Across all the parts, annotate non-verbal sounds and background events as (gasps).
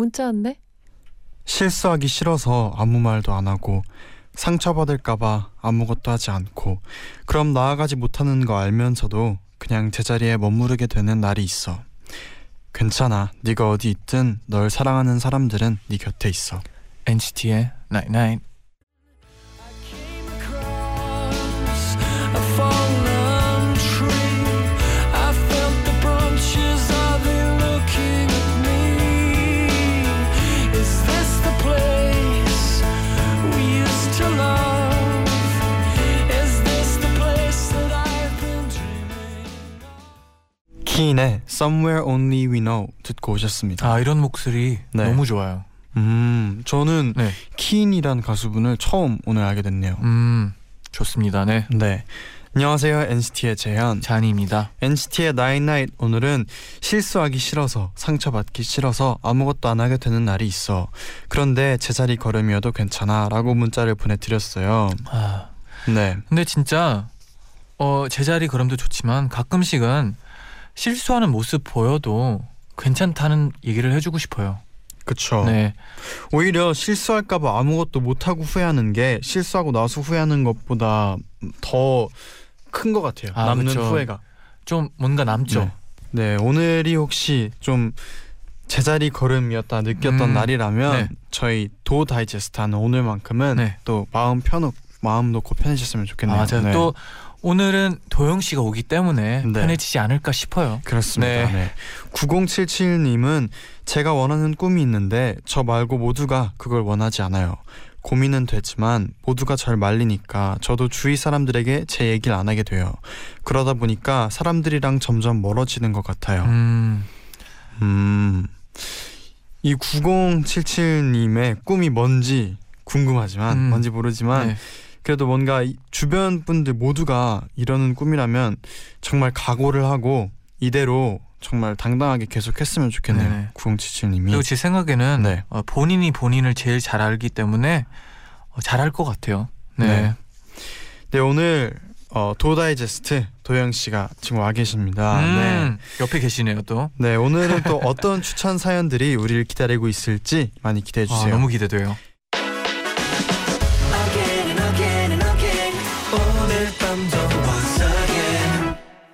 문자 왔네. 실수하기 싫어서 아무 말도 안 하고 상처받을까봐 아무것도 하지 않고 그럼 나아가지 못하는 거 알면서도 그냥 제자리에 머무르게 되는 날이 있어. 괜찮아. 네가 어디 있든 널 사랑하는 사람들은 네 곁에 있어. NCT의 Night Night. 키인의 Somewhere Only We Know 듣고 오셨습니다. 아 이런 목소리 네. 너무 좋아요. 음, 저는 네. 키인이란 가수분을 처음 오늘 알게 됐네요. 음 좋습니다. 네. 네. 안녕하세요. NCT의 재현. 잔입니다. NCT의 Night 오늘은 실수하기 싫어서 상처받기 싫어서 아무것도 안 하게 되는 날이 있어. 그런데 제자리 걸음이어도 괜찮아라고 문자를 보내드렸어요. 아 네, 근데 진짜 어 제자리 걸음도 좋지만 가끔씩은 실수하는 모습 보여도 괜찮다는 얘기를 해주고 싶어요. 그쵸. 네. 오히려 실수할까봐 아무것도 못하고 후회하는 게 실수하고 나서 후회하는 것보다 더 큰 것 같아요. 아, 남는 그쵸. 후회가. 좀 뭔가 남죠. 네. 네, 오늘이 혹시 좀 제자리 걸음이었다 느꼈던 음, 날이라면 네. 저희 도 다이제스트 하는 오늘만큼은 네. 또 마음 편히 마음 놓고 편해졌으면 좋겠네요. 아, 맞아요. 네. 또 오늘은 도영 씨가 오기 때문에 네. 편해지지 않을까 싶어요. 그렇습니다. 네. 네. 9077님은 제가 원하는 꿈이 있는데 저 말고 모두가 그걸 원하지 않아요. 고민은 되지만 모두가 절 말리니까 저도 주위 사람들에게 제 얘기를 안 하게 돼요. 그러다 보니까 사람들이랑 점점 멀어지는 것 같아요. 음, 음. 이 9077님의 꿈이 뭔지 궁금하지만 음. 뭔지 모르지만 네. 그래도 뭔가 이 주변 분들 모두가 이러는 꿈이라면 정말 각오를 하고 이대로 정말 당당하게 계속했으면 좋겠네요. 네네. 9077님이. 그리고 제 생각에는 네. 어, 본인이 본인을 제일 잘 알기 때문에 어, 잘할 것 같아요. 네. 네. 네 오늘 어, 도다이제스트 도영 씨가 지금 와 계십니다. 네. 음, 옆에 계시네요 또. 네 오늘은 또 (laughs) 어떤 추천 사연들이 우리를 기다리고 있을지 많이 기대해 아, 주세요. 너무 기대돼요.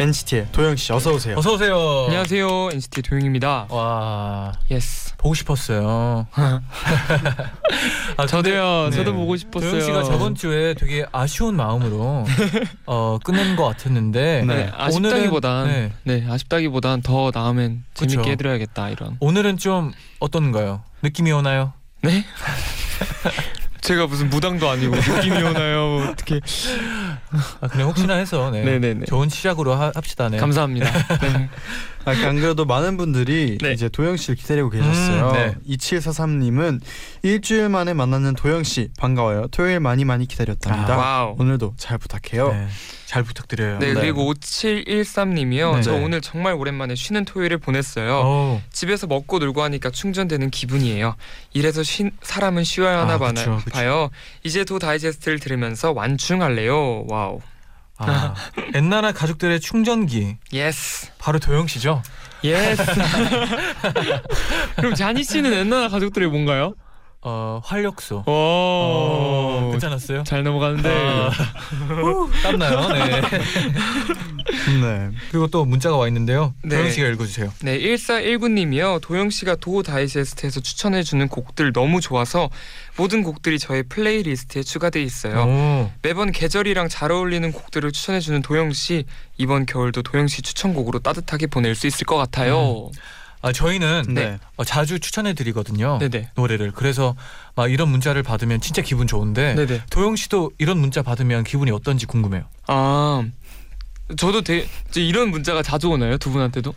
NCT의 도영 씨 어서 오세요. 어서 오세요. 안녕하세요 NCT 도영입니다. 와 yes. 보고 싶었어요. 아, (laughs) 저도요. 네. 저도 보고 싶었어요. 도영 씨가 저번 주에 되게 아쉬운 마음으로 (laughs) 어, 끝낸 것 같았는데 네. 네, 아쉽다기보단 오늘은, 네. 네. 아쉽다기보단 더 나오면 그쵸. 재밌게 해드려야겠다 이런. 오늘은 좀 어떤가요? 느낌이 오나요? 네? (laughs) 제가 무슨 무당도 아니고 느낌이 오나요? 어떻게? 아, 그냥 혹시나 해서 네. (laughs) 네네네. 좋은 시작으로 하, 합시다. 네. 감사합니다. (laughs) 네. 아, 안 그래도 많은 분들이 네. 이제 도영 씨를 기다리고 계셨어요. 음, 네. 2743님은 일주일 만에 만나는 도영 씨 반가워요. 토요일 많이 많이 기다렸답니다. 아. 오늘도 잘 부탁해요. 네. 잘 부탁드려요. 네, 네. 그리고 5713님이요. 네. 저 네. 오늘 정말 오랜만에 쉬는 토요일을 보냈어요. 오. 집에서 먹고 놀고 하니까 충전되는 기분이에요. 이래서 쉰, 사람은 쉬어야 하나 아, 봐요. 그쵸, 그쵸. 봐요. 이제 도 다이제스트를 들으면서 완충할래요. Wow. 아, 옛날 가족들의 충전기 yes. 바로 도영 씨죠? yes. (laughs) 그럼 자니 씨는 옛날 가족들이 뭔가요? 어 활력소. 오, 어, 괜찮았어요? 잘 넘어가는데. 아, 후, (laughs) 땀나요. 네. (laughs) 네. 그리고 또 문자가 와 있는데요. 네. 도영 씨가 읽어주세요. 네, 1419님이요. 도영 씨가 도 다이제스트에서 추천해 주는 곡들 너무 좋아서 모든 곡들이 저의 플레이리스트에 추가돼 있어요. 오. 매번 계절이랑 잘 어울리는 곡들을 추천해 주는 도영 씨 이번 겨울도 도영 씨 추천곡으로 따뜻하게 보낼 수 있을 것 같아요. 아 저희는 네. 어, 자주 추천해 드리거든요. 네네. 노래를. 그래서 막 이런 문자를 받으면 진짜 기분 좋은데 네네. 도영 씨도 이런 문자 받으면 기분이 어떤지 궁금해요. 아, 저도 되, 저 이런 문자가 자주 오나요? 두 분한테도?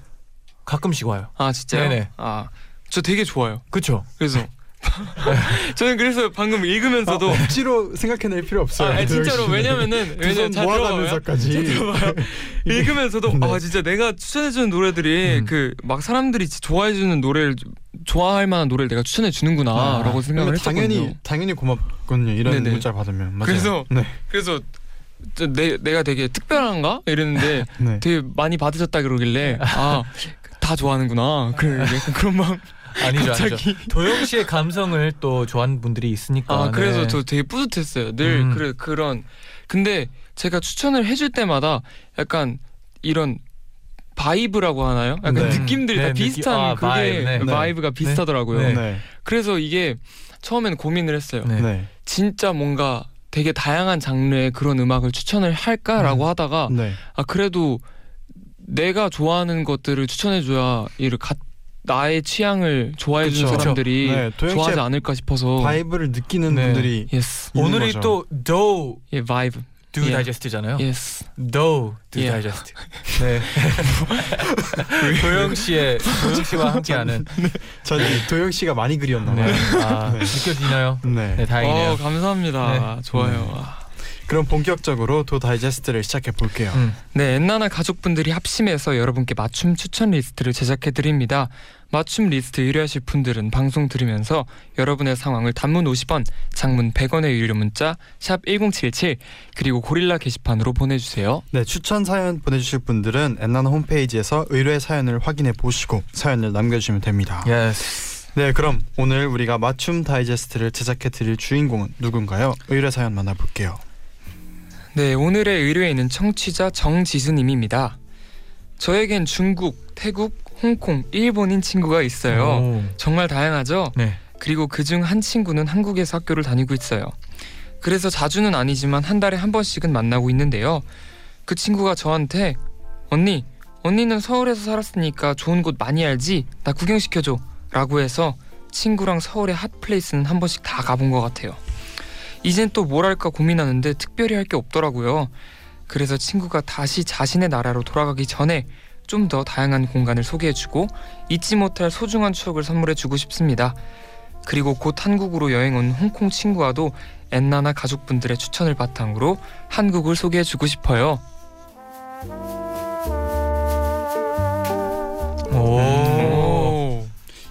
가끔씩 와요. 아 진짜요? 네네. 아, 저 되게 좋아요. 그렇죠. 그래서 (laughs) 저는 그래서 방금 읽으면서도 아, 억지로 생각해낼 필요 없어요. 아, 아니, 진짜로 도영 씨. 왜냐면은 왜냐면 잘. 모아가면서까지. (laughs) 읽으면서도 네. 아 진짜 내가 추천해주는 노래들이 음. 그막 사람들이 좋아해주는 노래를 좋아할 만한 노래를 내가 추천해 주는구나라고 아, 생각을 그러면 했었거든요. 당연히 당연히 고맙거든요. 이런 네네. 문자 받으면. 맞아요. 그래서 네. 그래서 저 내, 내가 되게 특별한가 이랬는데 (laughs) 네. 되게 많이 받으셨다 그러길래 아 다 좋아하는구나 그 약간 그런 마음 아니죠, 아니죠. 갑자기 도영 씨의 감성을 또 좋아하는 분들이 있으니까. 아 그래서 네. 저 되게 뿌듯했어요 늘 음. 그래 그런 근데 제가 추천을 해줄 때마다 약간 이런 vibe라고 하나요? 약간 네. 느낌들이 네, 다 비슷한 아, 그게 vibe, 네. vibe가 비슷하더라고요. 네. 네. 그래서 이게 처음에는 고민을 했어요. 네. 네. 진짜 뭔가 되게 다양한 장르의 그런 음악을 추천을 할까라고 음. 하다가 네. 아 그래도 내가 좋아하는 것들을 추천해줘야 이를 가, 나의 취향을 좋아해 주는 그쵸. 사람들이 네. 좋아하지 않을까 싶어서 바이브를 느끼는 네. 분들이 있는 오늘이 거죠. 또 Do 예 바이브 Do 예. Digest잖아요. 예스 Do Do 예. Digest. 네. (laughs) 도영 씨의 도영 씨와 함께하는. 전 도영 씨가 많이 그리웠나 네. 아, 네. 느껴지나요? 네. 네, 다행이네요. 어 감사합니다 좋아요 아. 그럼 본격적으로 도 다이제스트를 시작해 볼게요. 음. 네, 엔나나 가족분들이 합심해서 여러분께 맞춤 추천 리스트를 제작해 드립니다. 맞춤 리스트 의뢰하실 분들은 방송 들으면서 여러분의 상황을 단문 50원, 장문 100원의 유료 문자 샵 #1077 그리고 고릴라 게시판으로 보내주세요. 네, 추천 사연 보내주실 분들은 엔나나 홈페이지에서 의뢰 사연을 확인해 보시고 사연을 남겨주시면 됩니다. Yes. 네, 그럼 오늘 우리가 맞춤 다이제스트를 제작해 드릴 주인공은 누군가요? 의뢰 사연 만나볼게요. 네, 오늘의 의뢰인은 청취자 정지수님입니다. 저에겐 중국, 태국, 홍콩, 일본인 친구가 있어요. 오. 정말 다양하죠? 네. 그리고 그중 한 친구는 한국에서 학교를 다니고 있어요. 그래서 자주는 아니지만 한 달에 한 번씩은 만나고 있는데요. 그 친구가 저한테 언니, 언니는 서울에서 살았으니까 좋은 곳 많이 알지? 나 구경시켜줘. 라고 해서 친구랑 서울의 핫플레이스는 한 번씩 다 가본 것 같아요. 이젠 또 뭘 할까 고민하는데 특별히 할 게 없더라고요. 그래서 친구가 다시 자신의 나라로 돌아가기 전에 좀 더 다양한 공간을 소개해주고 잊지 못할 소중한 추억을 선물해주고 싶습니다. 그리고 곧 한국으로 여행 온 홍콩 친구와도 엔나나 가족분들의 추천을 바탕으로 한국을 소개해주고 싶어요. 오.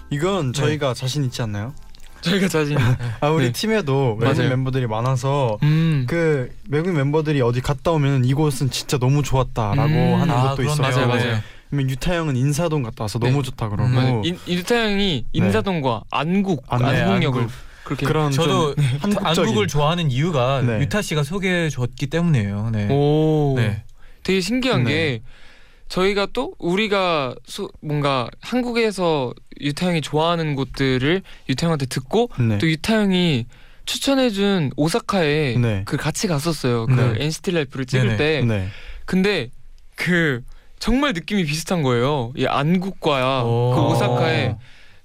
이건 네. 저희가 자신 있지 않나요? 저희가 자신. (laughs) 아, 우리 네. 팀에도 외국 맞아요. 멤버들이 많아서 음. 그 외국 멤버들이 어디 갔다 오면 이곳은 진짜 너무 좋았다라고 음. 하는 아, 것도. 있어요. 맞아요, 맞아요. 그러면 유타 형은 인사동 갔다 와서 네. 너무 좋다 그러고. 인- 이르타 형이 인사동과 안국, 안- 네, 안국역을 안국. 그렇게. 그런 저도 (laughs) 안국을 좋아하는 이유가 네. 유타 씨가 소개해 줬기 때문이에요. 네. 오. 네. 되게 신기한 네. 게 저희가 또 우리가 수, 뭔가 한국에서 유타 형이 좋아하는 곳들을 유타 형한테 듣고 네. 또 유타 형이 추천해준 오사카에 네. 그 같이 갔었어요. 그 네. NCT 라이프를 찍을 네네. 때. 네. 근데 그 정말 느낌이 비슷한 거예요. 이 안국과 오. 그 오사카의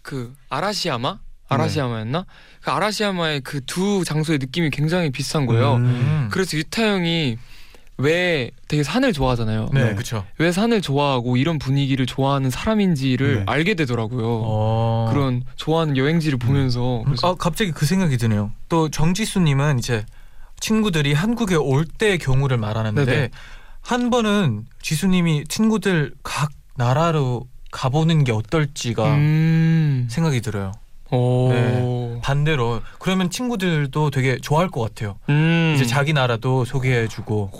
그 아라시야마? 아라시야마였나? 그 아라시야마의 그 두 장소의 느낌이 굉장히 비슷한 거예요. 음. 음. 그래서 유타 형이 왜 되게 산을 좋아하잖아요. 네, 네. 그렇죠. 왜 산을 좋아하고 이런 분위기를 좋아하는 사람인지를 네. 알게 되더라고요. 어. 그런 좋아하는 여행지를 보면서 음, 그래서 아, 갑자기 그 생각이 드네요. 또 정지수님은 이제 친구들이 한국에 올 때의 경우를 말하는데 네네. 한 번은 지수님이 친구들 각 나라로 가보는 게 어떨지가 음. 생각이 들어요. 오. 네. 반대로 그러면 친구들도 되게 좋아할 것 같아요. 음. 이제 자기 나라도 소개해주고.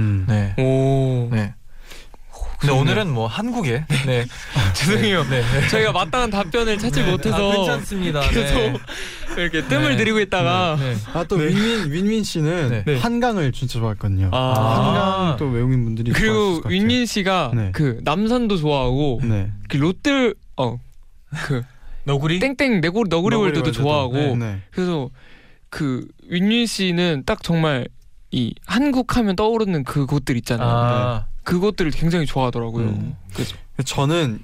음. 네. 오. 네. 근데. 오늘은 뭐 한국에 네. (laughs) 죄송해요. 네. 네. (laughs) 저희가 마땅한 답변을 찾지 네. 못해서 아, 괜찮습니다. 계속 네. 이렇게 뜸을 네. 들이고 있다가 네. 아또 윈윈 윈윈 씨는 네. 한강을 진짜 좋아했거든요. 아. 한강 또 외국인 분들이 그리고 좋아하실 것 같아요. 윈민 씨가 네. 그 남산도 좋아하고 네. 그 롯데 어그 너구리? 땡땡 네고 너구리 월드도 월드도. 좋아하고 네. 네. 그래서 그 윈윈 씨는 딱 정말 이 한국 하면 떠오르는 그 곳들 있잖아요. 아, 그곳들을 굉장히 좋아하더라고요. 음. 그래서 저는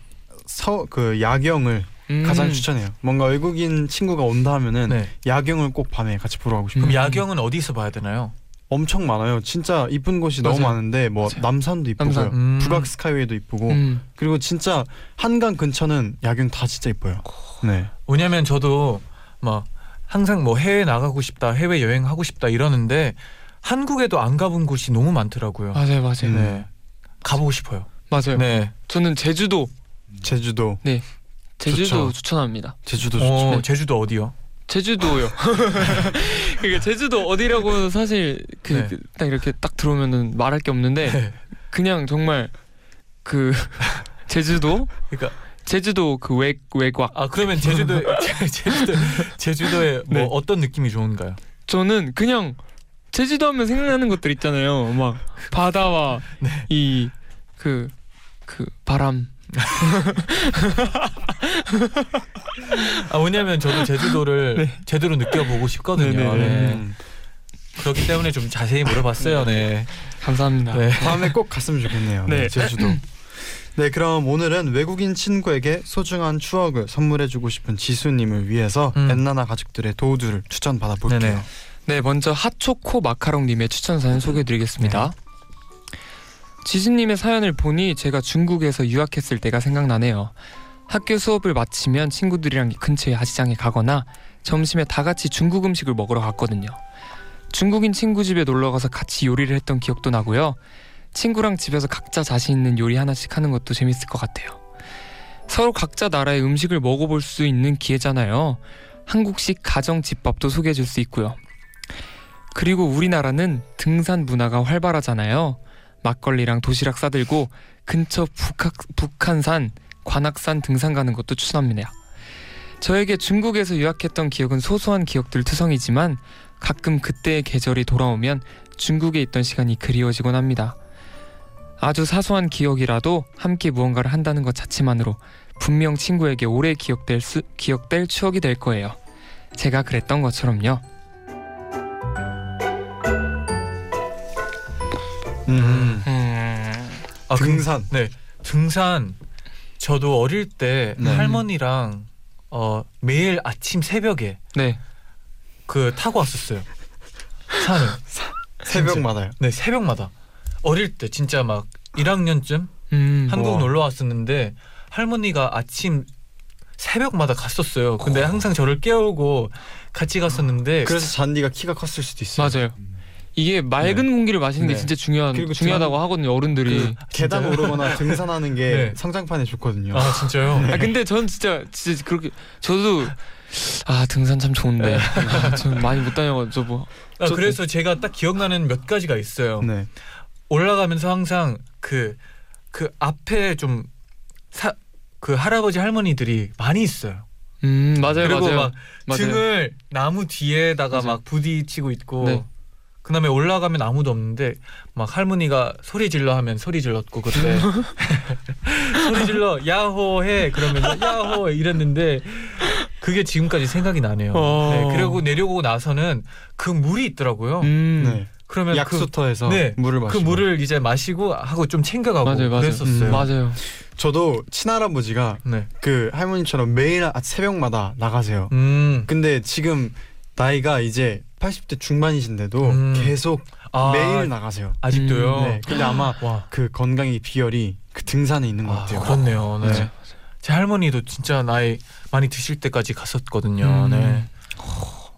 서 그 야경을 음. 가장 추천해요. 뭔가 외국인 친구가 온다 하면은 네. 야경을 꼭 밤에 같이 보러 가고 싶어요. 그럼 음. 야경은 어디서 봐야 되나요? 엄청 많아요. 진짜 이쁜 곳이 너무 맞아요. 많은데 뭐 맞아요. 남산도 이쁘고요. 남산. 음. 북악 스카이웨이도 이쁘고 음. 그리고 진짜 한강 근처는 야경 다 진짜 이뻐요. 네. 왜냐면 저도 막 항상 뭐 해외 나가고 싶다, 해외 여행 하고 싶다 이러는데 한국에도 안 가본 곳이 너무 많더라고요. 맞아요, 맞아요, 음. 네. 가보고 싶어요. 맞아요. 네. 저는 제주도 제주도 제주도 좋죠. 추천합니다. 제주도 좋죠. 어, 제주도 어디요? 제주도요. (laughs) 그러니까 제주도 어디라고 사실 그 네. 딱 이렇게 딱 들어오면은 말할 게 없는데 네. 그냥 정말 그 (laughs) 제주도 그러니까 제주도 그 외 외곽 아 그러면 제주도 (laughs) 제주도 제주도에 뭐 네. 어떤 느낌이 좋은가요? 저는 그냥 제주도 하면 생각나는 것들 있잖아요. 막 바다와 (laughs) 네. 이그그 바람. (laughs) 아 왜냐면 저도 제주도를 제대로 느껴보고 싶거든요. 네, 네, 네. 음. 그렇기 때문에 좀 자세히 물어봤어요. 네. 감사합니다. 네. 다음에 꼭 갔으면 좋겠네요. 네. 네. 제주도. 네, 그럼 오늘은 외국인 친구에게 소중한 추억을 선물해주고 싶은 지수님을 위해서 음. 엔나나 가족들의 도우들을 추천 받아볼게요. 네네. 네, 먼저 핫초코 마카롱님의 추천 사연 소개해드리겠습니다. 지수님의 사연을 보니 제가 중국에서 유학했을 때가 생각나네요. 학교 수업을 마치면 친구들이랑 근처의 야시장에 가거나 점심에 다 같이 중국 음식을 먹으러 갔거든요. 중국인 친구 집에 놀러 가서 같이 요리를 했던 기억도 나고요. 친구랑 집에서 각자 자신 있는 요리 하나씩 하는 것도 재밌을 것 같아요. 서로 각자 나라의 음식을 먹어볼 수 있는 기회잖아요. 한국식 가정 집밥도 소개해 줄 수 있고요. 그리고 우리나라는 등산 문화가 활발하잖아요. 막걸리랑 도시락 싸들고 근처 북학, 북한산, 관악산 등산 가는 것도 추천합니다. 저에게 중국에서 유학했던 기억은 소소한 기억들 투성이지만 가끔 그때의 계절이 돌아오면 중국에 있던 시간이 그리워지곤 합니다. 아주 사소한 기억이라도 함께 무언가를 한다는 것 자체만으로 분명 친구에게 오래 기억될 수, 기억될 추억이 될 거예요. 제가 그랬던 것처럼요. 아, 그- 등산. 네. 등산 저도 어릴 때 네. 할머니랑 어 매일 아침 새벽에 네. 그 타고 왔었어요. 산을. 새벽마다요. 네, 새벽마다. 어릴 때 진짜 막 1학년쯤 음. 한국 와. 놀러 왔었는데 할머니가 아침 새벽마다 갔었어요. 근데 항상 저를 깨우고 같이 갔었는데 그래서 잔디가 키가 컸을 수도 있어요. 맞아요. 이게 맑은 네. 공기를 마시는 게 네. 진짜 중요한 그리고 중요하다고 하거든요 어른들이. 그- 계단 진짜요? (laughs) 오르거나 등산하는 게 네. 성장판에 좋거든요. 아 진짜요? 아 근데 전 진짜 진짜 그렇게 저도 아 등산 참 좋은데 아, 전 많이 못 다녀가지고 뭐. 아, 저- 그래서 제가 딱 기억나는 몇 가지가 있어요. 네. 올라가면서 항상 그그 앞에 좀 사 그 할아버지 할머니들이 많이 있어요. 음 맞아요 그리고 맞아요 막 맞아요. 등을 나무 뒤에다가 맞아요. 막 부딪히고 있고 네. 그다음에 올라가면 아무도 없는데 막 할머니가 소리 질러 하면 소리 질렀고 그때 (laughs) 소리 질러 야호해 그러면 야호 이랬는데 그게 지금까지 생각이 나네요. 어. 네, 그리고 내려오고 나서는 그 물이 있더라고요. 음 네. 그러면 그, 약수터에서 네. 물을 그 마시고 물을 이제 마시고 하고 좀 챙겨가고 맞아요 맞아요 그랬었어요. 음, 맞아요. 저도 친할아버지가 네. 그 할머니처럼 매일 아- 새벽마다 나가세요. 음. 근데 지금 나이가 이제 80대 중반이신데도 음. 계속 아, 매일 나가세요. 아직도요. 네. 근데 아마 (gasps) 와. 그 건강의 비결이 그 등산에 있는 것 아, 같아요. 그렇네요. 네. 맞아요. 제 할머니도 진짜 나이 많이 드실 때까지 갔었거든요. 음. 네.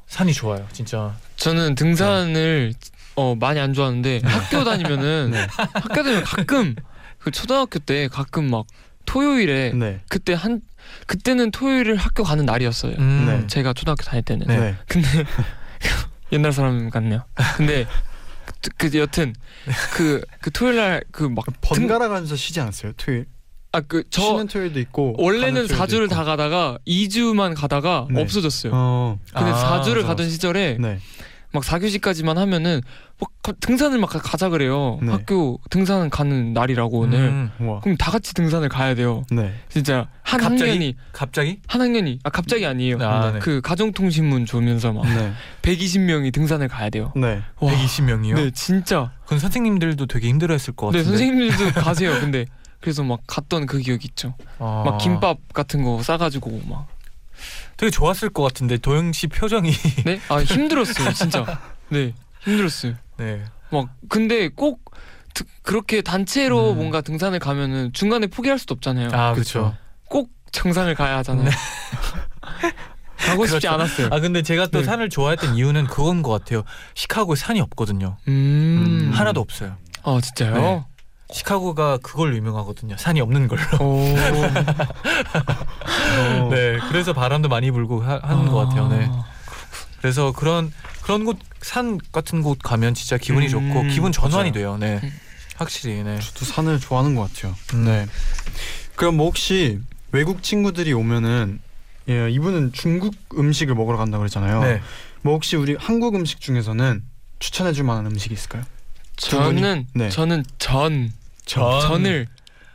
산이 좋아요, 진짜. 저는 등산을 어 많이 안 좋아하는데 학교 다니면은 (laughs) 네. 학교 다니면 가끔 그 초등학교 때 가끔 막 토요일에 네. 그때 한 그때는 토요일을 학교 가는 날이었어요. 음. 네. 제가 초등학교 다닐 때는. 네. 네. 근데 (laughs) 옛날 사람 같네요. 근데 그, 그 여튼 그그 토요일 날 그막 번갈아 가면서 쉬지 않았어요? 토요일. 아 그 저 쉬는 토요일도 있고 원래는 가는 토요일도 4주를 있고. 다 가다가 2주만 가다가 네. 없어졌어요. 어, 근데 아, 4주를 맞아, 가던. 시절에 네. 막 4교시까지만 하면은 막 가- 등산을 막 가- 가자 그래요. 네. 학교 등산 가는 날이라고 오늘. 음, 와. 그럼 다 같이 등산을 가야 돼요. 네. 진짜 한 갑자기? 학년이 갑자기? 한 학년이 아 갑자기 아니에요. 아, 네. 그 가정통신문 주면서 막 네. 120명이 등산을 가야 돼요. 네. 와. 120명이요? 네, 진짜. 그건 선생님들도 되게 힘들어했을 것 네, 같은데. 선생님들도 (laughs) 가세요. 근데 그래서 막 갔던 그 기억 있죠. 아, 막 김밥 같은 거 싸가지고 막. 되게 좋았을 것 같은데 도영 씨 표정이 (laughs) 네? 아 힘들었어요, 진짜. 네, 힘들었어요. 네. 막 근데 꼭 드- 그렇게 단체로 음. 뭔가 등산을 가면은 중간에 포기할 수도 없잖아요. 아 그렇죠. 꼭 정상을 가야 하잖아요. (laughs) 가고 싶지 그렇죠. 않았어요. 아 근데 제가 또 네. 산을 좋아했던 이유는 그건 것 같아요. 시카고에 산이 없거든요. 음. 음. 하나도 없어요. 아 진짜요? 네. 시카고가 그걸로 유명하거든요. 산이 없는 걸로. (laughs) 네. 그래서 바람도 많이 불고 하, 하는 것 같아요. 네. 아. 그래서 그런 그런 곳 산 같은 곳 가면 진짜 기분이 음, 좋고 기분 전환이 맞아요. 돼요. 네. 음. 확실히. 네. 저도 산을 좋아하는 것 같아요. 음. 네. 그럼 뭐 혹시 외국 친구들이 오면은 예, 이분은 중국 음식을 먹으러 간다고 그랬잖아요. 네. 뭐 혹시 우리 한국 음식 중에서는 추천해줄 만한 음식이 있을까요? 저는 네. 저는 전 전. 전을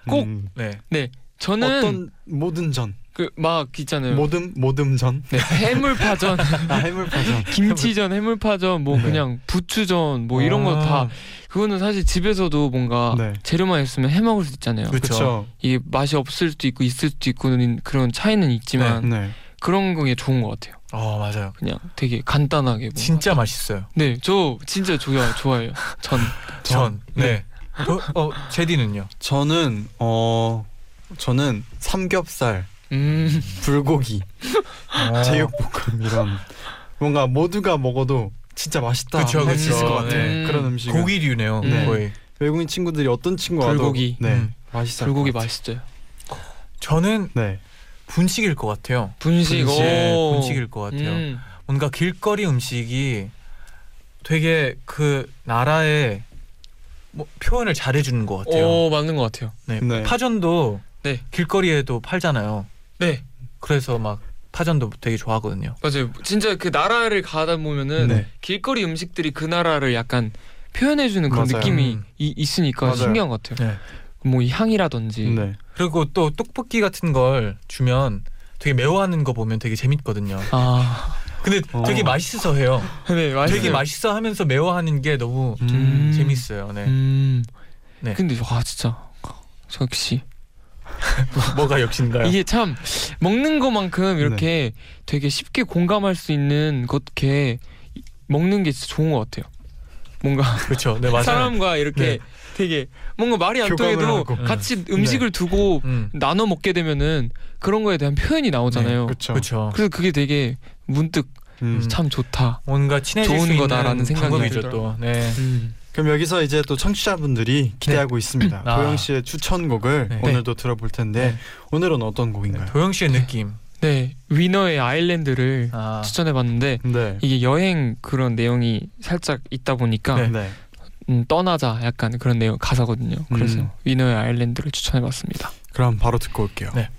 꼭 음, 네. 네 저는 어떤 모든 전, 그 막 있잖아요. 모듬 모듬전, 네, 해물파전, (laughs) 아 해물파전. (laughs) 김치전, 해물파전, 뭐 네. 그냥 부추전, 뭐 이런 거 다 그거는 사실 집에서도 뭔가 네. 재료만 있으면 해 먹을 수 있잖아요. 그렇죠. 이게 맛이 없을 수도 있고 있을 수도 있고는 그런 차이는 있지만 네. 그런 게 좋은 것 같아요. 어 맞아요. 그냥 되게 간단하게. 뭔가. 진짜 맛있어요. 네, 저 진짜 좋아 좋아해요. 전. 전. 네. 어, 어 제디는요? 저는 어 저는 삼겹살, 음. 불고기, 어. 제육볶음 이런 뭔가 모두가 먹어도 진짜 맛있다 그쵸, 할수 그쵸. 있을 것 같아요. 네. 그런 음식. 고기류네요. 네. 거의. 외국인 친구들이 어떤 친구 와도 불고기. 네 음. 맛있어. 불고기 맛있어요. 저는 네. 분식일 것 같아요. 분식. 분식, 오. 분식일 것 같아요. 음. 뭔가 길거리 음식이 되게 그 나라의 뭐 표현을 잘해주는 것 같아요. 오 맞는 것 같아요. 네. 네. 파전도 네. 길거리에도 팔잖아요. 네. 그래서 막 파전도 되게 좋아하거든요. 맞아요. 진짜 그 나라를 가다 보면은 네. 길거리 음식들이 그 나라를 약간 표현해주는 그런 맞아요. 느낌이 음. 이- 있으니까 맞아요. 신기한 것 같아요. 네. 뭐 이 향이라든지. 네. 그리고 또 떡볶이 같은 걸 주면 되게 매워하는 거 보면 되게 재밌거든요. 아, 근데 어. 되게 맛있어 해요. 네 맛있어요. 되게 맛있어 하면서 매워하는 게 너무 음. 재밌어요. 네. 음. 네. 근데 와 진짜 역시 (laughs) 뭐가 역신가요? 이게 참 먹는 것만큼 이렇게 되게 쉽게 공감할 수 있는 것게 먹는 게 진짜 좋은 것 같아요. 뭔가 그렇죠. 네 맞아요. 사람과 이렇게 네. 되게 뭔가 말이 안 통해도 하고. 같이 음식을 두고 음. 나눠 먹게 되면은 그런 거에 대한 표현이 나오잖아요. 그렇죠. 그렇죠. 그래서 그게 되게 문득 음. 음. 참 좋다. 뭔가 친해질 좋은 수 거다라는 생각이. 또. 네. 음. 그럼 여기서 이제 또 청취자분들이 기대하고 있습니다. 아. 도영 씨의 추천곡을 네. 오늘도 들어볼 텐데 네. 오늘은 어떤 곡인가요? 도영 씨의 느낌. 네 위너의 아일랜드를 아. 추천해봤는데 네. 이게 여행 그런 내용이 살짝 있다 보니까 네. 네. 음, 떠나자 약간 그런 내용 가사거든요. 그래서 음. 위너의 아일랜드를 추천해봤습니다. 그럼 바로 듣고 올게요. 네.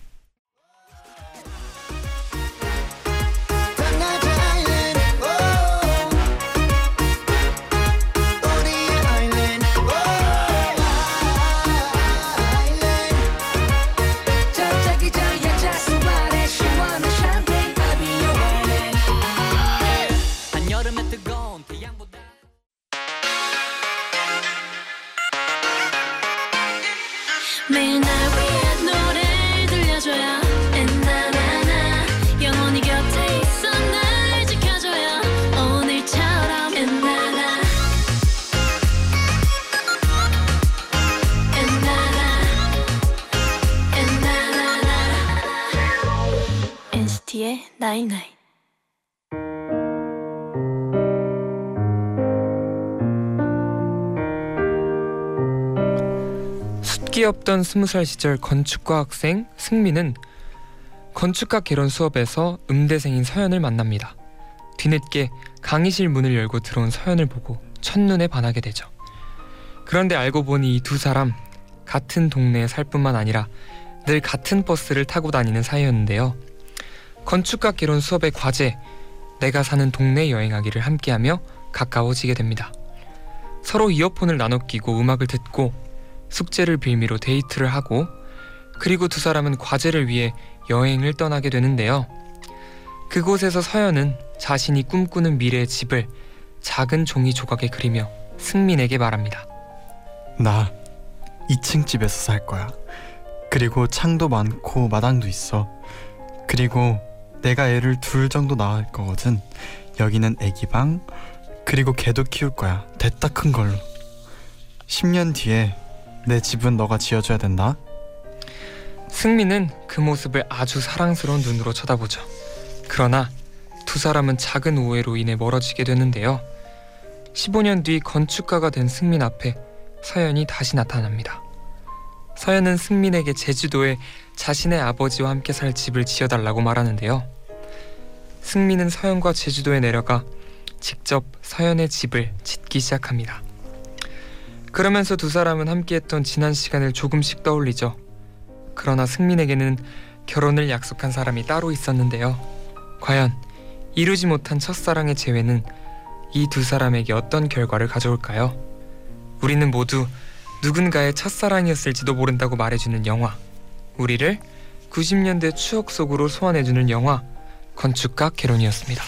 Night night 숫기 없던 스무 살 시절 건축과 학생 승민은 건축학 개론 수업에서 음대생인 서연을 만납니다. 뒤늦게 강의실 문을 열고 들어온 서연을 보고 첫눈에 반하게 되죠. 그런데 알고 보니 이 두 사람 같은 동네에 살 뿐만 아니라 늘 같은 버스를 타고 다니는 사이였는데요. 건축과 개론 수업의 과제, 내가 사는 동네 여행하기를 함께하며 가까워지게 됩니다. 서로 이어폰을 나눠 끼고 음악을 듣고 숙제를 빌미로 데이트를 하고 그리고 두 사람은 과제를 위해 여행을 떠나게 되는데요. 그곳에서 서연은 자신이 꿈꾸는 미래의 집을 작은 종이 조각에 그리며 승민에게 말합니다. 나 2층 집에서 살 거야. 그리고 창도 많고 마당도 있어. 그리고 내가 애를 둘 정도 낳을 거거든. 여기는 애기 방. 그리고 개도 키울 거야. 됐다 큰 걸로. 10년 뒤에 내 집은 너가 지어줘야 된다. 승민은 그 모습을 아주 사랑스러운 눈으로 쳐다보죠. 그러나 두 사람은 작은 오해로 인해 멀어지게 되는데요. 15년 뒤 건축가가 된 승민 앞에 서연이 다시 나타납니다. 서연은 승민에게 제주도에 자신의 아버지와 함께 살 집을 지어달라고 말하는데요. 승민은 서연과 제주도에 내려가 직접 서연의 집을 짓기 시작합니다. 그러면서 두 사람은 함께했던 지난 시간을 조금씩 떠올리죠. 그러나 승민에게는 결혼을 약속한 사람이 따로 있었는데요. 과연 이루지 못한 첫사랑의 재회는 이 두 사람에게 어떤 결과를 가져올까요? 우리는 모두 누군가의 첫사랑이었을지도 모른다고 말해주는 영화. 우리를 90년대 추억 속으로 소환해주는 영화 건축가 개론이었습니다.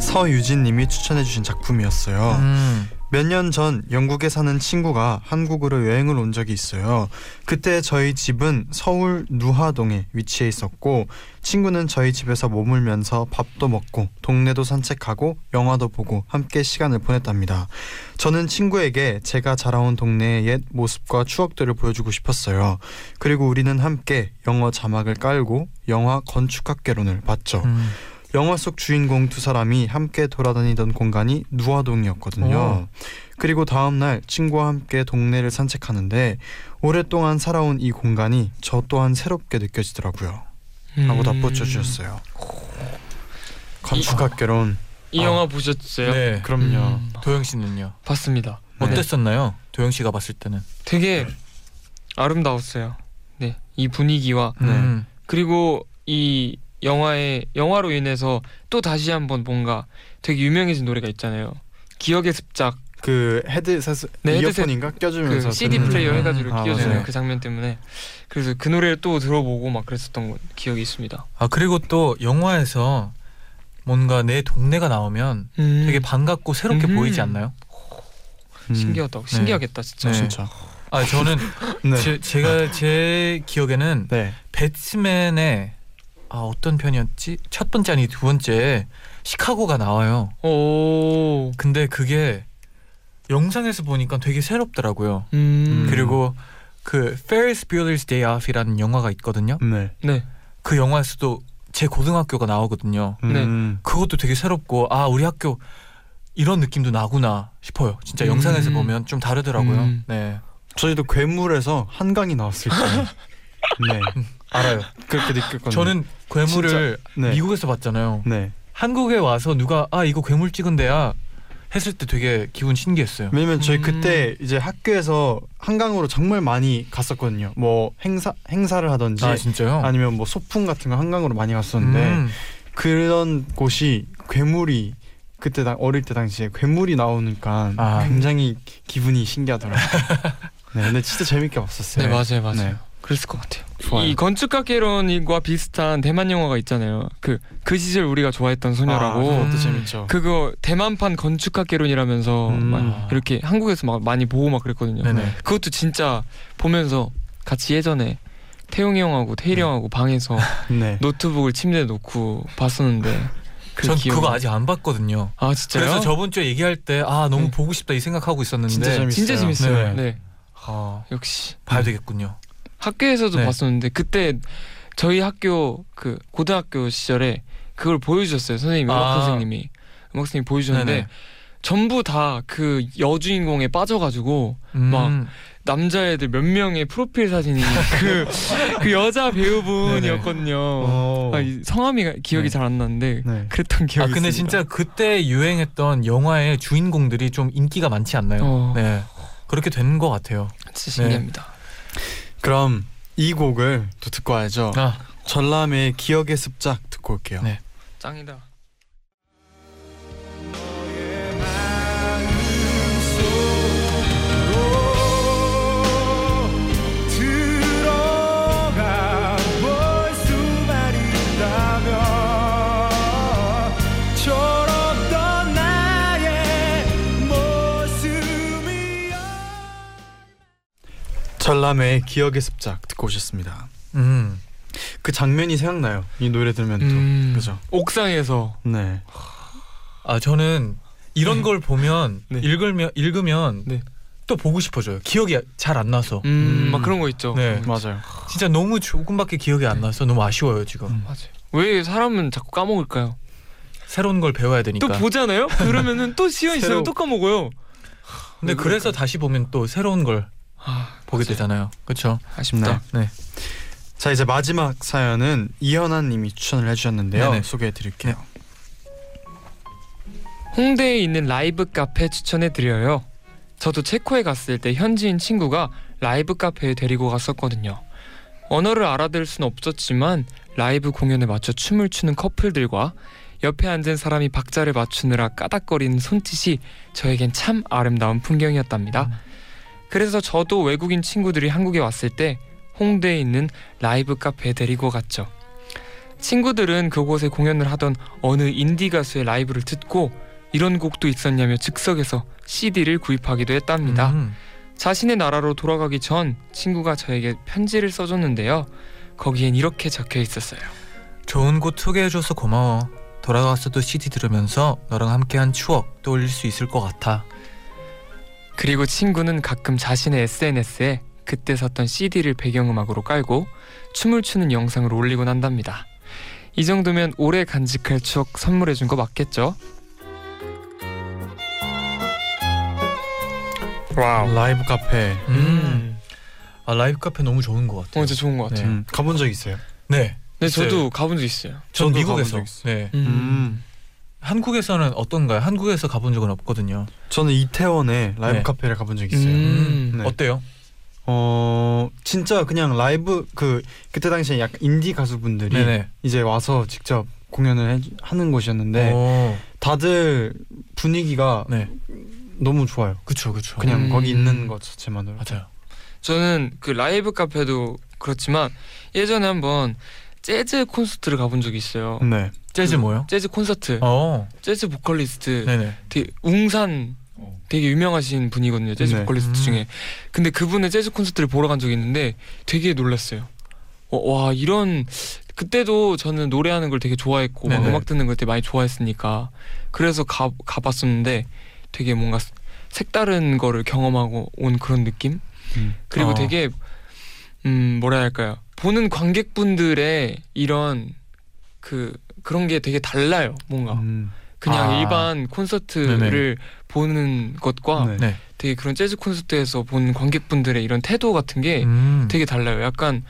서유진 님이 추천해 주신 작품이었어요. 음. 몇 년 전 영국에 사는 친구가 한국으로 여행을 온 적이 있어요. 그때 저희 집은 서울 누하동에 위치해 있었고 친구는 저희 집에서 머물면서 밥도 먹고 동네도 산책하고 영화도 보고 함께 시간을 보냈답니다. 저는 친구에게 제가 자라온 동네의 옛 모습과 추억들을 보여주고 싶었어요. 그리고 우리는 함께 영어 자막을 깔고 영화 건축학개론을 봤죠. 음. 영화 속 주인공 두 사람이 함께 돌아다니던 공간이 누화동이었거든요. 오. 그리고 다음 날 친구와 함께 동네를 산책하는데 오랫동안 살아온 이 공간이 저 또한 새롭게 느껴지더라고요. 하고 음. 덧붙여 주셨어요. 건축학개론 이 아. 영화 보셨어요? 네. 그럼요. 음, 도영 씨는요? 봤습니다. 네. 어땠었나요? 도영 씨가 봤을 때는. 되게 아름다웠어요. 네, 이 분위기와 네. 음. 그리고 이 영화의 영화로 인해서 또 다시 한번 뭔가 되게 유명해진 노래가 있잖아요. 기억의 습작 그 헤드셋 네, 이어폰인가 껴주면서 그 CD 플레이어 음. 해가지고 아, 끼워주는 맞아요. 그 장면 때문에 그래서 그 노래를 또 들어보고 막 그랬었던 거- 기억이 있습니다. 아 그리고 또 영화에서 뭔가 내 동네가 나오면 음, 되게 반갑고 새롭게 음. 보이지 않나요? 음. 신기하다. 신기하겠다 진짜. 네. 진짜. 아 저는 (laughs) 네. 제, 제가 제 기억에는 네. 배트맨의 아 어떤 편이었지? 첫 번째 아니 두 번째 시카고가 나와요. 오. 근데 그게 영상에서 보니까 되게 새롭더라고요. 음. 그리고 그 Ferris Bueller's Day Off이라는 영화가 있거든요. 네. 네. 그 영화에서도 제 고등학교가 나오거든요. 네. 음. 그것도 되게 새롭고 아 우리 학교 이런 느낌도 나구나 싶어요. 진짜 음. 영상에서 보면 좀 다르더라고요. 음. 네 저희도 괴물에서 한강이 나왔을 때 (laughs) 네. 알아요. 그렇게 느꼈거든요. 저는 괴물을 네. 미국에서 봤잖아요. 네. 한국에 와서 누가 아 이거 괴물 찍은데야 했을 때 되게 기분 신기했어요. 왜냐면 저희 음. 그때 이제 학교에서 한강으로 정말 많이 갔었거든요. 뭐 행사 행사를 하던지 아 진짜요? 아니면 뭐 소풍 같은 거 한강으로 많이 갔었는데 음. 그런 곳이 괴물이 그때 당 어릴 때 당시에 괴물이 나오니까 아. 굉장히 기분이 신기하더라고요. (laughs) 네, 근데 진짜 재밌게 봤었어요. 네 맞아요 맞아요. 네. 그랬을 것 같아요. 좋아요. 이 건축학개론과 비슷한 대만 영화가 있잖아요. 그그 시절 우리가 좋아했던 소녀라고. 아, 그것도 음. 재밌죠. 그거 대만판 건축학개론이라면서 음. 막 이렇게 한국에서 막 많이 보고 막 그랬거든요. 네네. 그것도 진짜 보면서 같이 예전에 태용이 형하고 태일이 형하고 방에서 (laughs) 네. 노트북을 침대에 놓고 봤었는데 그 전 기억이- 그거 아직 안 봤거든요. 아 진짜요? 그래서 저번 주에 얘기할 때 아 너무 네. 보고 싶다 이 생각하고 있었는데 진짜 재밌어요. 진짜 재밌어요. 네. 네. 아, 역시 봐야 되겠군요. 학교에서도 네. 봤었는데 그때 저희 학교 그 고등학교 시절에 그걸 보여주셨어요 선생님이 음악 아. 선생님이 음악 선생님 보여주셨는데 네네. 전부 다 그 여주인공에 빠져가지고 음. 막 남자애들 몇 명의 프로필 사진이 (laughs) 그, 그 여자 배우분이었거든요. 어. 아, 이 성함이 기억이 네. 잘안 나는데 네. 그랬던 기억이 아 근데 있습니다. 진짜 그때 유행했던 영화의 주인공들이 좀 인기가 많지 않나요? 어. 네. 그렇게 된 것 같아요. 진짜 신기합니다. 그럼 이 곡을 또 듣고 와야죠. 아, 전람의 기억의 습작 듣고 올게요. 네. 짱이다. 전람의 기억의 습작 듣고 오셨습니다. 음, 그 장면이 생각나요. 이 노래 들으면 또 음, 그죠. 옥상에서 네. 아 저는 이런 네. 걸 보면 (laughs) 네. 읽으면 읽으면 네. 또 보고 싶어져요. 기억이 잘 안 나서. 음, 음. 막 그런 거 있죠. 네. 음, 맞아요. 진짜 너무 조금밖에 기억이 안 나서 너무 아쉬워요 지금. 음. 맞아요. 왜 사람은 자꾸 까먹을까요? 새로운 걸 배워야 되니까. 또 보잖아요. 그러면은 또 시간 있으면 새로- 또 까먹어요. 근데 왜 그래서 다시 보면 또 새로운 걸 아, 보게 맞아요. 되잖아요. 그렇죠? 아쉽다. 네. 자 이제 마지막 사연은 이현아님이 추천을 해주셨는데요. 네네. 소개해드릴게요. 홍대에 있는 라이브 카페 추천해 드려요. 저도 체코에 갔을 때 현지인 친구가 라이브 카페에 데리고 갔었거든요. 언어를 알아들을 수는 없었지만 라이브 공연에 맞춰 춤을 추는 커플들과 옆에 앉은 사람이 박자를 맞추느라 까닥거리는 손짓이 저에겐 참 아름다운 풍경이었답니다. 음. 그래서 저도 외국인 친구들이 한국에 왔을 때 홍대에 있는 라이브 카페에 데리고 갔죠. 친구들은 그곳에 공연을 하던 어느 인디 가수의 라이브를 듣고 이런 곡도 있었냐며 즉석에서 CD를 구입하기도 했답니다. 음. 자신의 나라로 돌아가기 전 친구가 저에게 편지를 써줬는데요. 거기엔 이렇게 적혀 있었어요. 좋은 곳 소개해줘서 고마워. 돌아가서도 CD 들으면서 너랑 함께한 추억 떠올릴 수 있을 것 같아. 그리고 친구는 가끔 자신의 SNS에 그때 샀던 CD를 배경음악으로 깔고 춤을 추는 영상을 올리곤 한답니다. 이 정도면 오래 간직할 추억 선물해 준 거 맞겠죠? Wow. 라이브 카페. 음. 아 라이브 카페 너무 좋은 것 같아요. 어, 진짜 좋은 것 같아요. 네. 음, 가본 적 있어요. 네. 네, 저도 있어요. 가본 적 있어요. 전 저도 미국에서. 적 있어요. 네. 음. 한국에서는 어떤가요? 한국에서 가본 적은 없거든요. 저는 이태원에 라이브 네. 카페를 가본 적 있어요. 음. 네. 어때요? 어 진짜 그냥 라이브 그 그때 당시에 약간 인디 가수분들이 네네. 이제 와서 직접 공연을 해, 하는 곳이었는데 오, 다들 분위기가 네. 너무 좋아요. 그쵸 그쵸. 그냥 음. 거기 있는 것 자체만으로. 맞아요. 저는 그 라이브 카페도 그렇지만 예전에 한번 재즈 콘서트를 가본 적이 있어요. 네. 재즈 그 뭐요? 재즈 콘서트. 어. 재즈 보컬리스트 네네. 되게 웅산 되게 유명하신 분이거든요. 재즈 네. 보컬리스트 음. 중에. 근데 그분의 재즈 콘서트를 보러 간 적이 있는데 되게 놀랐어요. 어, 와 이런 그때도 저는 노래하는 걸 되게 좋아했고. 음악 듣는 걸 되게 많이 좋아했으니까 그래서 가 가봤었는데 되게 뭔가 색다른 거를 경험하고 온 그런 느낌. 음. 그리고 어. 되게 음 뭐라 할까요? 보는 관객분들의 이런 그 그런 게 되게 달라요. 뭔가 음. 그냥 아. 일반 콘서트를 보는 것과 네. 네. 되게 그런 재즈 콘서트에서 본 관객분들의 이런 태도 같은 게 음. 되게 달라요. 약간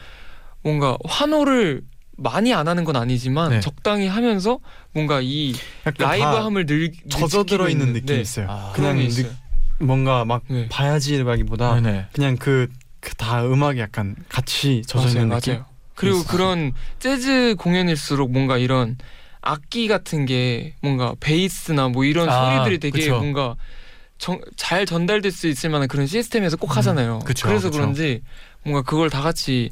뭔가 환호를 많이 안 하는 건 아니지만 네. 적당히 하면서 뭔가 이 라이브함을 늘 젖어 들어 있는 느낌이 네. 있어요. 아. 그냥 게 느, 있어요. 뭔가 막 네. 봐야지라기보다 네네. 그냥 그그다 음악이 약간 같이 젖어 있는 느낌. 맞아요. 그리고. 그런 재즈 공연일수록 뭔가 이런 악기 같은 게 뭔가 베이스나 뭐 이런 아, 소리들이 되게 그쵸. 뭔가 정, 잘 전달될 수 있을 만한 그런 시스템에서 꼭 음, 하잖아요. 그쵸, 그래서 그쵸. 그런지 뭔가 그걸 다 같이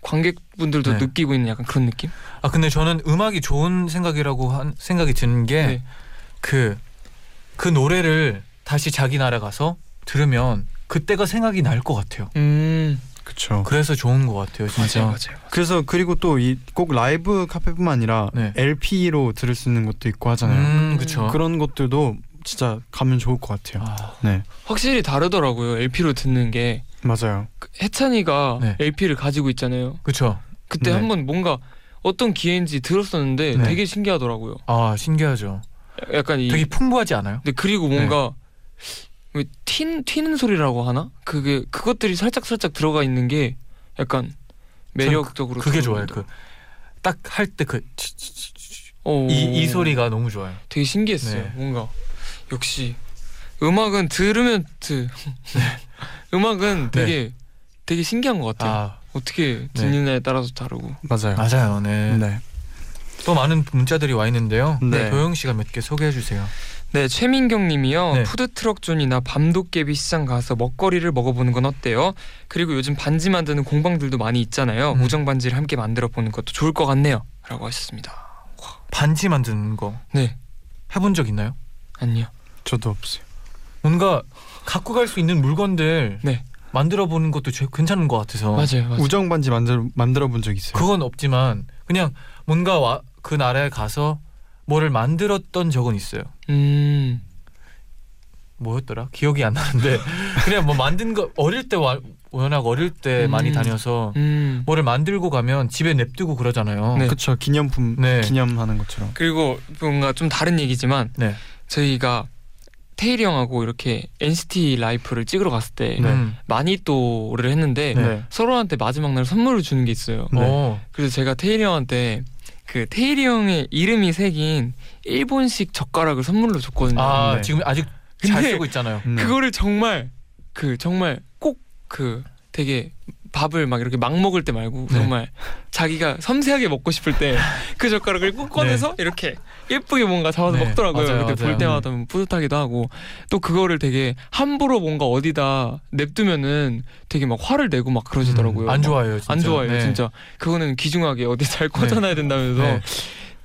관객분들도 네. 느끼고 있는 약간 그런 느낌? 아 근데 저는 음악이 좋은 생각이라고 한 생각이 드는 게 네. 그그 노래를 다시 자기 나라 가서 들으면 그때가 생각이 날 것 같아요. 음, 그렇죠. 그래서 좋은 것 같아요, 진짜. 맞아요, 맞아요. 그래서 그리고 또 이 꼭 라이브 카페뿐만 아니라 네. LP로 들을 수 있는 것도 있고 하잖아요. 음, 그렇죠. 그런 것들도 진짜 가면 좋을 것 같아요. 아, 네, 확실히 다르더라고요. LP로 듣는 게 맞아요. 그 해찬이가 네. LP를 가지고 있잖아요. 그렇죠. 그때 네. 한번 뭔가 어떤 기회인지 들었었는데 네. 되게 신기하더라고요. 아 신기하죠. 약간 이 되게 풍부하지 않아요? 근데 그리고 뭔가 왜 튄, 튀는 소리라고 하나? 그게 그것들이 살짝 살짝 들어가 있는 게 약간 매력적으로 그 게 좋아요. 들어오더라고요. 그딱 할 때 그이 어, 이 소리가 너무 좋아요. 되게 신기했어요. 네. 뭔가 역시 음악은 들으면 드 (laughs) 음악은 되게 되게 신기한 것 같아요. 아 어떻게 듣느냐에 따라서 다르고. 맞아요. 맞아요. 네. 네. 또 많은 문자들이 와 있는데요. 네. 도영 씨가 몇 개 소개해 주세요. 네, 최민경 님이요. 네. 푸드트럭 존이나 밤도깨비 시장 가서 먹거리를 먹어보는 건 어때요? 그리고 요즘 반지 만드는 공방들도 많이 있잖아요. 음. 우정 반지를 함께 만들어 보는 것도 좋을 것 같네요.라고 하셨습니다. 반지 만드는 거 네, 해본 적 있나요? 아니요. 저도 없어요. 뭔가 갖고 갈 수 있는 물건들 네. 만들어 보는 것도 제- 괜찮은 것 같아서 맞아요, 맞아요. 우정 반지 만들어 만들어 본 적 있어요. 그건 없지만 그냥 뭔가 와, 그 나라에 가서 뭐를 만들었던 적은 있어요. 음, 뭐였더라? 기억이 안 나는데 (laughs) 그냥 뭐 만든 거 어릴 때 와, 워낙 어릴 때 음. 많이 다녀서 음. 뭐를 만들고 가면 집에 냅두고 그러잖아요. 네. 그쵸 기념품 네. 기념하는 것처럼. 그리고 뭔가 좀 다른 얘기지만 네. 저희가 테일이 형하고 이렇게 NCT 라이프를 찍으러 갔을 때 네. 음. 마니또를 했는데 네. 서로한테 마지막 날 선물을 주는 게 있어요. 네. 어. 그래서 제가 테일이 형한테 그 테일이 형의 이름이 새긴 일본식 젓가락을 선물로 줬거든요. 아 네. 지금 아직 잘 쓰고 있잖아요. 네. 그거를 정말 그 정말 꼭 그 되게 밥을 막 이렇게 막 먹을 때 말고 네. 정말 자기가 섬세하게 먹고 싶을 때 그 젓가락을 (laughs) 꼭 꺼내서 이렇게 예쁘게 뭔가 잡아서 네, 먹더라고요. 맞아요, 맞아요. 볼 때마다 뿌듯하기도 하고 또 그거를 되게 함부로 뭔가 어디다 냅두면은 되게 막 화를 내고 막 그러시더라고요. 음, 안막 좋아해요. 진짜. 안 좋아해요, 네. 진짜. 그거는 귀중하게 어디 잘 꽂아놔야 된다면서 네.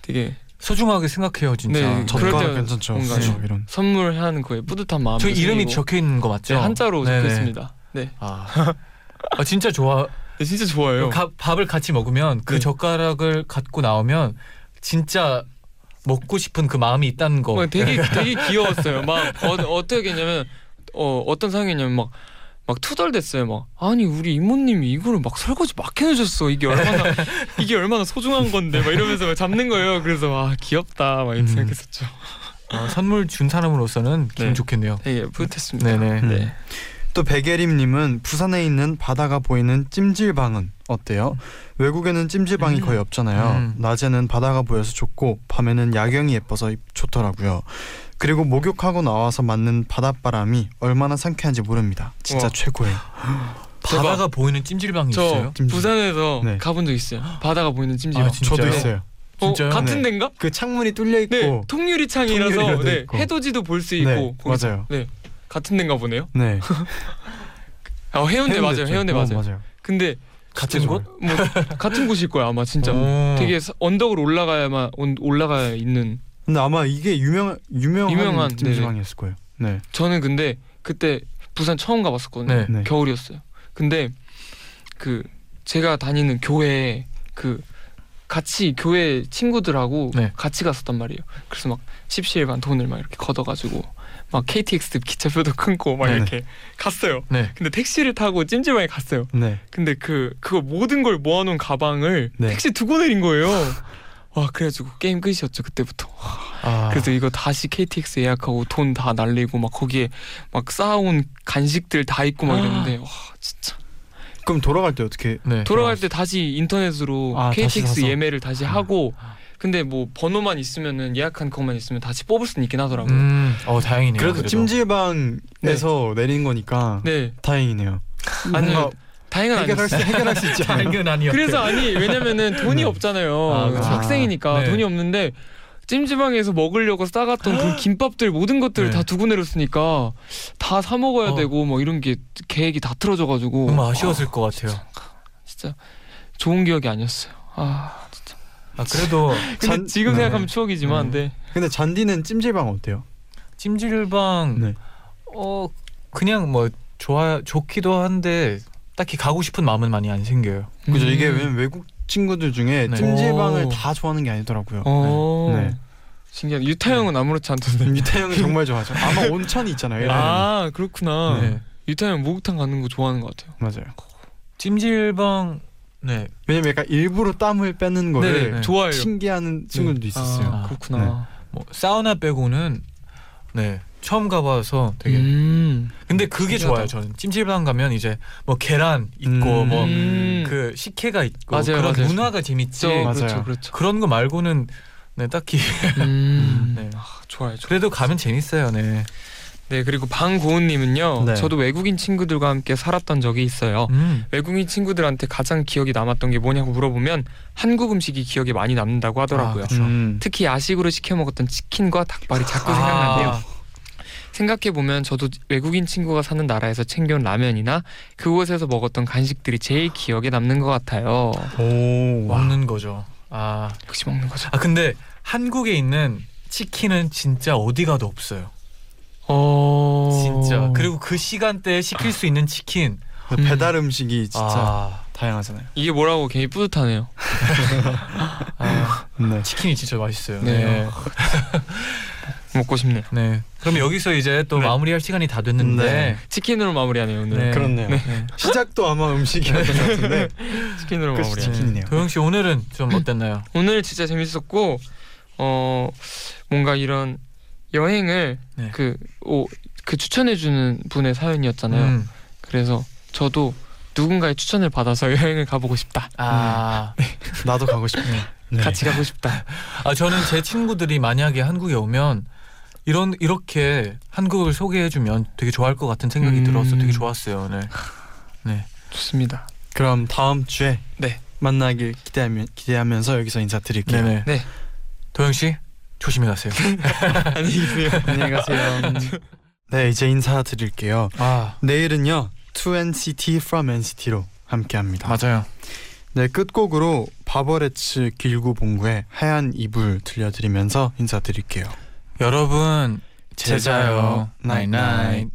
되게 소중하게 생각해요, 진짜. 네, 젓가락 때 괜찮죠. 뭔가 네. 이런. 선물하는 거에 뿌듯한 마음이 저 이름이. 적혀 있는 거 맞죠? 네, 한자로. 적혀 있습니다. 네. 아. (laughs) 아 진짜 좋아. 네, 진짜 좋아요. 가- 밥을 같이 먹으면 그 네. 젓가락을 갖고 나오면 진짜 먹고 싶은 그 마음이 있다는 거. 막 되게 (laughs) 되게 귀여웠어요. 막 어, 어떻게 했냐면 어 어떤 상황이냐면 막. 막 투덜댔어요. 막 아니 우리 이모님이 이거를 막 설거지 막 해놓으셨어. 이게 얼마나 (laughs) 이게 얼마나 소중한 건데 막 이러면서 막 잡는 거예요. 그래서 아 귀엽다 막 이렇게 음. 생각했었죠. 어, 선물 준 사람으로서는 기분 네. 좋겠네요. 되게 뿌듯했습니다. 네네. 네. 또 백예림님은 부산에 있는 바다가 보이는 찜질방은 어때요? 외국에는 찜질방이 음. 거의 없잖아요. 음. 낮에는 바다가 보여서 좋고 밤에는 야경이 예뻐서 좋더라고요. 그리고 목욕하고 나와서 맞는 바닷바람이 얼마나 상쾌한지 모릅니다. 진짜 우와. 최고예요. (gasps) 바다가 보이는 찜질방이 저 있어요? 찜질. 부산에서 네. 가본 적 있어요. 바다가 보이는 찜질방. 아? 저도 있어요. 어? 같은 네. 데인가? 그 창문이 뚫려 있고 네, 통유리 창이라서 통유리도 네. 해돋이도 볼수 네, 있고 거기서- 맞아요. 네, 같은 데인가 보네요. 네. (laughs) 아 해운대 맞아요. 해운대 어, 맞아요. 맞아요. 근데 같은 곳? 뭐 같은 곳일 거야 아마 진짜. 오. 되게 서- 언덕으로 올라가야만 온- 올라가야 있는. 근데 아마 이게 유명 유명한, 유명한, 찜질방이었을 거예요. 네. 저는 근데 그때 부산 처음 가봤었거든요. 네. 네. 겨울이었어요. 근데 그 제가 다니는 교회 그 같이 교회 친구들하고 네. 같이 갔었단 말이에요. 그래서 막 십시일반 돈을 막 이렇게 걷어가지고 막 KTX 기차표도 끊고 막 네. 이렇게 갔어요. 네. 근데 택시를 타고 찜질방에 갔어요. 네. 근데 그 그거 모든 걸 모아놓은 가방을 네. 택시 두고 내린 거예요. 와 그래가지고 게임 끝이었죠 그때부터. 아. 그래서 이거 다시 KTX 예약하고 돈 다 날리고 막 거기에 막 쌓아온 간식들 다 있고 막 이랬는데 와 진짜 그럼 돌아갈 때 어떻게 네. 돌아갈 때 다시 인터넷으로 아, 다시 KTX 사서? 예매를 다시 하고 근데 뭐 번호만 있으면은 예약한 것만 있으면 다시 뽑을 수는 있긴 하더라고요. 음, 어 다행이네요. 그래도 찜질방에서 내리는 거니까 네 다행이네요. 아니요 뭔가 다행은 해결할 수 아니었어요. 해결할 수 있지 않아요? 다행은 아니었대. 그래서 아니 왜냐면은 돈이 네. 없잖아요. 아, 아. 학생이니까 네. 돈이 없는데 찜질방에서 먹으려고 싸갔던 그 김밥들 모든 것들을 네. 다 두고 내렸으니까 다 사 먹어야 어. 되고 뭐 이런 게 계획이 다 틀어져가지고 너무 아쉬웠을 것 같아요. 진짜 좋은 기억이 아니었어요. 아 진짜. 아 그래도 (laughs) 근데 잔- 지금 네. 생각하면 추억이지만 네. 근데 잔디는 찜질방 어때요? 찜질방 네. 어 그냥 뭐 좋아 좋기도 한데 딱히 가고 싶은 마음은 많이 안 생겨요. 그죠 음. 이게 왜냐면 외국 친구들 중에 네. 찜질방을 오. 다 좋아하는 게 아니더라고요. 어. 네. 신기하다. 유타 형은 아무렇지 않던데. (laughs) 유타 형은 정말 좋아하죠. 아마 온천이 있잖아요. 아 그렇구나. 네. 유타 형 목욕탕 가는 거 좋아하는 것 같아요. 맞아요. 찜질방 네. 왜냐면 약간 일부러 땀을 빼는 거를 네, 좋아해요. 신기하는 친구들도 있었어요. 아, 그렇구나. 뭐 사우나 빼고는 네 처음 가봐서 되게 음. 근데 그게 신기하다. 좋아요 저는 찜질방 가면 이제 뭐 계란 있고 음. 뭐 음. 그 식혜가 있고 맞아요, 그런 맞아요. 문화가 재밌지 저, 맞아요. 그렇죠, 그렇죠. 그런 거 말고는 네 딱히 음. (laughs) 네. 아, 좋아요, 좋아요. 그래도 가면 재밌어요 네 네 그리고 방고은님은요. 네. 저도 외국인 친구들과 함께 살았던 적이 있어요. 음. 외국인 친구들한테 가장 기억에 남았던 게 뭐냐고 물어보면 한국 음식이 기억에 많이 남는다고 하더라고요. 아, 그쵸. 음. 특히 야식으로 시켜 먹었던 치킨과 닭발이 자꾸 아. 생각난대요. 생각해 보면 저도 외국인 친구가 사는 나라에서 챙겨온 라면이나 그곳에서 먹었던 간식들이 제일 기억에 남는 것 같아요. 오. 먹는 거죠. 아, 역시 먹는 거죠. 아 근데 한국에 있는 치킨은 진짜 어디 가도 없어요. 어... 진짜. 그리고 그 시간대에 시킬 수 있는 치킨. 그 배달 음식이 진짜 아, 다양하잖아요. 이게 뭐라고 괜히 뿌듯하네요. (laughs) 아, 네. 치킨이 진짜 맛있어요. 네. 네. (laughs) 먹고 싶네요. 네. 그럼 여기서 이제 또 네. 마무리할 시간이 다 됐는데. 네. 치킨으로 마무리하네요 오늘. 네. 그렇네요. 네. 시작도 아마 음식이었던 것 같은데. (laughs) 치킨으로 끝이 마무리. 치킨. 치킨이네요. 도영 씨 오늘은 좀 어땠나요? 오늘 진짜 재밌었고 어 뭔가 이런 여행을 네. 그 오 그 추천해 주는 분의 사연이었잖아요. 음. 그래서 저도 누군가의 추천을 받아서 (laughs) 여행을 가보고 싶다. 아, (laughs) 나도 가고 싶네. 네. 같이 가고 싶다. (laughs) 아 저는 제 친구들이 만약에 한국에 오면 이런 이렇게 한국을 소개해주면 되게 좋아할 것 같은 생각이 음. 들어서 되게 좋았어요 오늘. 네. 좋습니다. 그럼 다음 주에 네. 만나길 기대하면 기대하면서 여기서 인사드릴게요. 네네. 네. 도영 씨 조심히 가세요. 안녕히 계세요. 안녕히 가세요. 네, 이제 인사드릴게요. 아 내일은요. To NCT from NCT로 함께합니다. 맞아요. 네, 끝곡으로 바버레츠 길구 봉구의 하얀 이불 들려드리면서 인사드릴게요. 여러분 제자요. 제자요 나잇나잇.